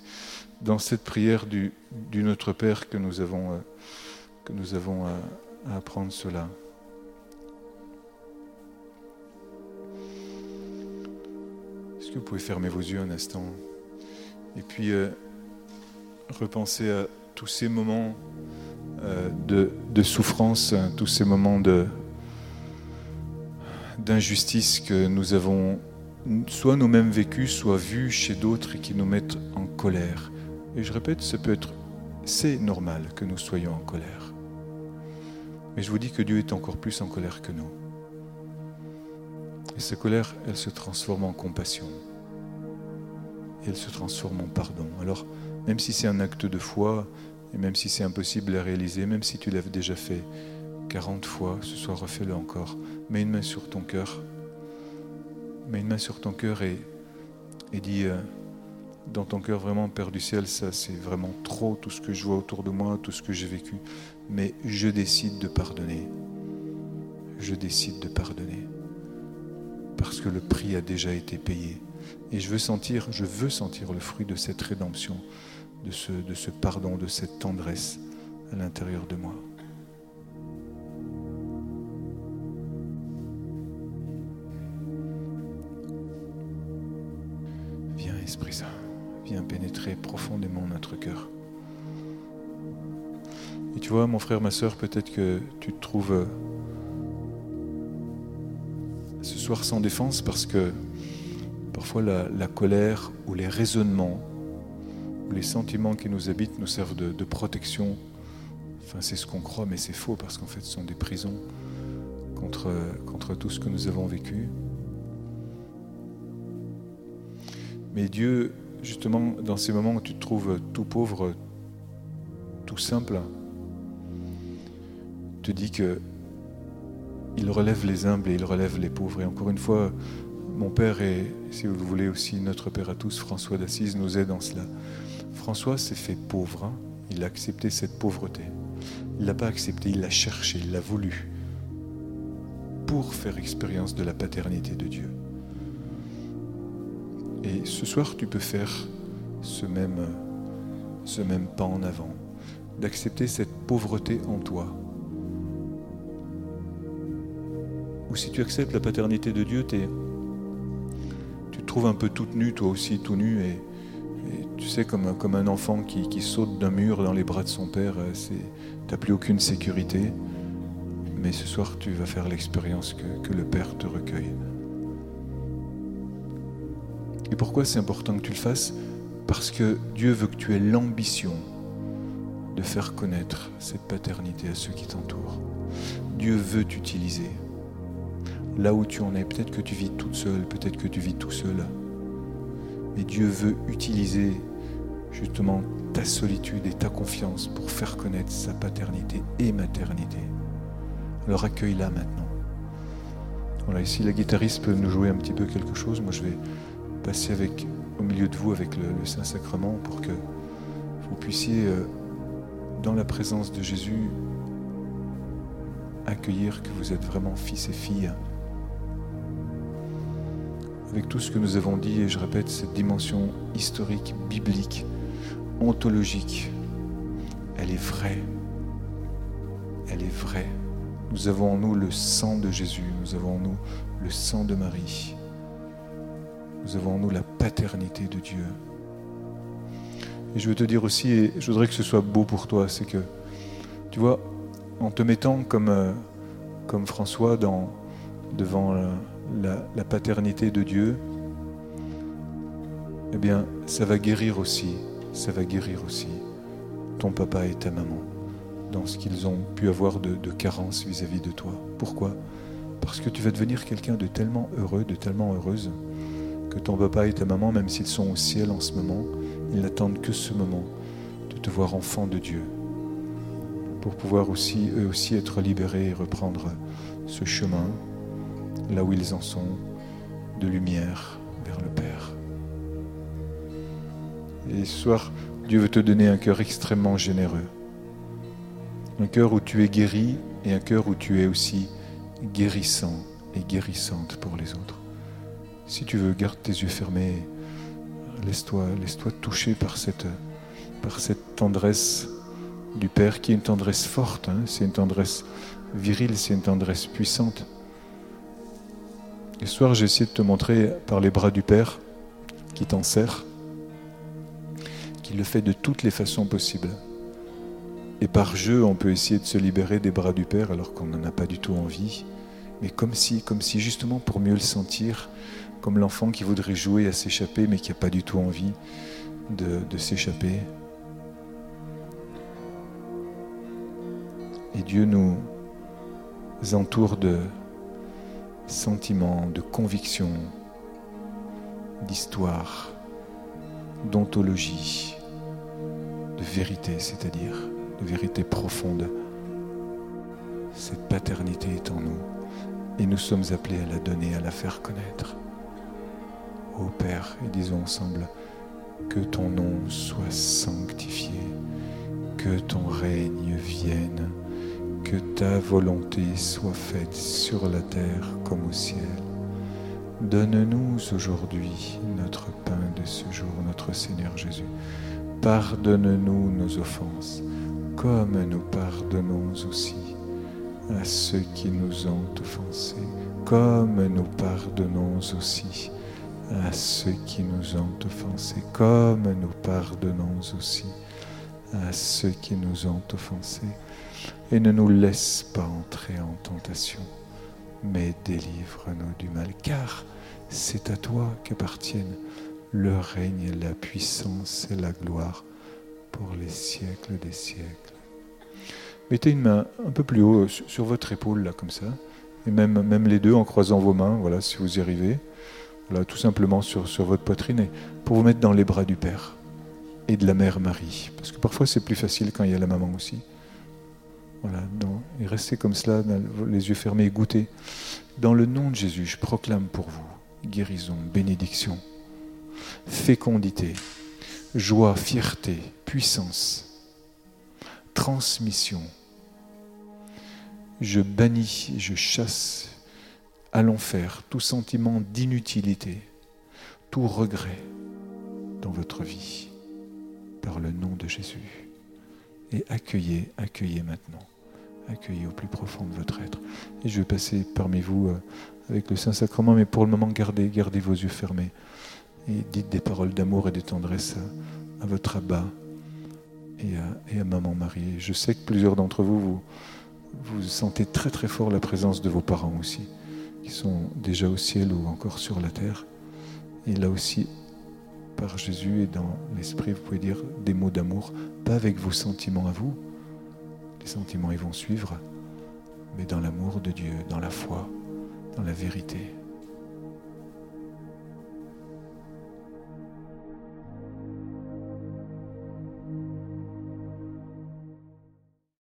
dans cette prière du, du, Notre Père que nous avons, euh, que nous avons à, à apprendre cela. Est-ce que vous pouvez fermer vos yeux un instant et puis euh, repenser à tous ces moments euh, de, souffrance, tous ces moments d'injustice que nous avons soit nous-mêmes vécus, soit vus chez d'autres et qui nous mettent en colère. Et je répète, ça peut être, c'est normal que nous soyons en colère. Mais je vous dis que Dieu est encore plus en colère que nous. Et cette colère, elle se transforme en compassion et elle se transforme en pardon. Alors, même si c'est un acte de foi, et même si c'est impossible à réaliser, même si tu l'as déjà fait 40 fois, ce soir refais-le encore. Mets une main sur ton cœur. Mets une main sur ton cœur et, dis euh, dans ton cœur vraiment, Père du ciel, ça c'est vraiment trop tout ce que je vois autour de moi, tout ce que j'ai vécu. Mais je décide de pardonner. Je décide de pardonner. Parce que le prix a déjà été payé. Et je veux sentir, je veux sentir le fruit de cette rédemption, de ce, pardon, de cette tendresse à l'intérieur de moi. Viens Esprit Saint, viens pénétrer profondément notre cœur. Et tu vois, mon frère, ma soeur, peut-être que tu te trouves euh, ce soir sans défense parce que Parfois, la, colère ou les raisonnements les sentiments qui nous habitent nous servent de, protection. Enfin, c'est ce qu'on croit, mais c'est faux parce qu'en fait, ce sont des prisons contre, contre tout ce que nous avons vécu. Mais Dieu, justement, dans ces moments où tu te trouves tout pauvre, tout simple, te dit que il relève les humbles et il relève les pauvres. Et encore une fois, mon père et, si vous le voulez aussi, notre père à tous, François d'Assise, nous aide dans cela. François s'est fait pauvre. Hein. il a accepté cette pauvreté. Il l'a pas accepté, il l'a cherché, il l'a voulu pour faire expérience de la paternité de Dieu. Et ce soir, tu peux faire ce même, pas en avant, d'accepter cette pauvreté en toi. Ou si tu acceptes la paternité de Dieu, tu es trouves un peu toute nue, toi aussi, tout nu, et, tu sais, comme un, enfant qui, saute d'un mur dans les bras de son père, euh, tu n'as plus aucune sécurité. Mais ce soir, tu vas faire l'expérience que, que le Père te recueille. Et pourquoi c'est important que tu le fasses? Parce que Dieu veut que tu aies l'ambition de faire connaître cette paternité à ceux qui t'entourent. Dieu veut t'utiliser là où tu en es. Peut-être que tu vis toute seule, peut-être que tu vis tout seul. Mais Dieu veut utiliser justement ta solitude et ta confiance pour faire connaître sa paternité et maternité. Alors accueille-la maintenant. Voilà, ici la guitariste peut nous jouer un petit peu quelque chose. Moi je vais passer avec au milieu de vous avec le, Saint-Sacrement pour que vous puissiez, euh, dans la présence de Jésus, accueillir que vous êtes vraiment fils et filles. Avec tout ce que nous avons dit, et je répète, cette dimension historique, biblique, ontologique, elle est vraie. Elle est vraie. Nous avons en nous le sang de Jésus, nous avons en nous le sang de Marie. Nous avons en nous la paternité de Dieu. Et je veux te dire aussi, et je voudrais que ce soit beau pour toi, c'est que, tu vois, en te mettant comme, euh, François devant la paternité de Dieu, eh bien, ça va guérir aussi, ça va guérir aussi ton papa et ta maman dans ce qu'ils ont pu avoir de, carence vis-à-vis de toi. Pourquoi? Parce que tu vas devenir quelqu'un de tellement heureux, de tellement heureuse, que ton papa et ta maman, même s'ils sont au ciel en ce moment, ils n'attendent que ce moment de te voir enfant de Dieu, pour pouvoir aussi, eux aussi, être libérés et reprendre ce chemin, là où ils en sont, de lumière vers le Père. Et ce soir, Dieu veut te donner un cœur extrêmement généreux un cœur où tu es guéri et un cœur où tu es aussi guérissant et guérissante pour les autres. Si tu veux, garde tes yeux fermés, laisse-toi laisse -toi toucher par cette, par cette tendresse du Père qui est une tendresse forte, hein. c'est une tendresse virile, c'est une tendresse puissante. Et ce soir, j'ai essayé de te montrer par les bras du Père qui t'en sert, qu'il le fait de toutes les façons possibles. Et par jeu, on peut essayer de se libérer des bras du Père alors qu'on n'en a pas du tout envie. Mais comme si, comme si justement pour mieux le sentir, comme l'enfant qui voudrait jouer à s'échapper mais qui n'a pas du tout envie de, de s'échapper. Et Dieu nous entoure de sentiments, de convictions, d'histoire, d'ontologie, de vérité, c'est-à-dire de vérité profonde. Cette paternité est en nous et nous sommes appelés à la donner, à la faire connaître. Ô Père, et disons ensemble, que ton nom soit sanctifié, que ton règne vienne, que ta volonté soit faite sur la terre comme au ciel. Donne-nous aujourd'hui notre pain de ce jour, notre Seigneur Jésus. Pardonne-nous nos offenses comme nous pardonnons aussi à ceux qui nous ont offensés, comme nous pardonnons aussi à ceux qui nous ont offensés, comme nous pardonnons aussi à ceux qui nous ont offensés. Et ne nous laisse pas entrer en tentation, mais délivre-nous du mal, car c'est à toi qu'appartiennent le règne, la puissance et la gloire pour les siècles des siècles. Mettez une main un peu plus haut sur votre épaule, là, comme ça. Et même, même les deux en croisant vos mains, voilà, si vous y arrivez. Voilà, tout simplement sur, votre poitrine, et pour vous mettre dans les bras du Père et de la Mère Marie. Parce que parfois c'est plus facile quand il y a la maman aussi. Voilà, et restez comme cela, les yeux fermés, goûtez. Dans le nom de Jésus, je proclame pour vous guérison, bénédiction, fécondité, joie, fierté, puissance, transmission. Je bannis, je chasse à l'enfer tout sentiment d'inutilité, tout regret dans votre vie par le nom de Jésus. Et accueillez, accueillez maintenant, accueillez au plus profond de votre être. Et je vais passer parmi vous euh, avec le Saint-Sacrement, mais pour le moment, gardez, gardez vos yeux fermés et dites des paroles d'amour et de tendresse à, votre abat et à, Maman Marie. Je sais que plusieurs d'entre vous, vous, vous sentez très très fort la présence de vos parents aussi, qui sont déjà au ciel ou encore sur la terre. Et là aussi, par Jésus et dans l'Esprit, vous pouvez dire des mots d'amour, pas avec vos sentiments à vous, les sentiments ils vont suivre, mais dans l'amour de Dieu, dans la foi, dans la vérité.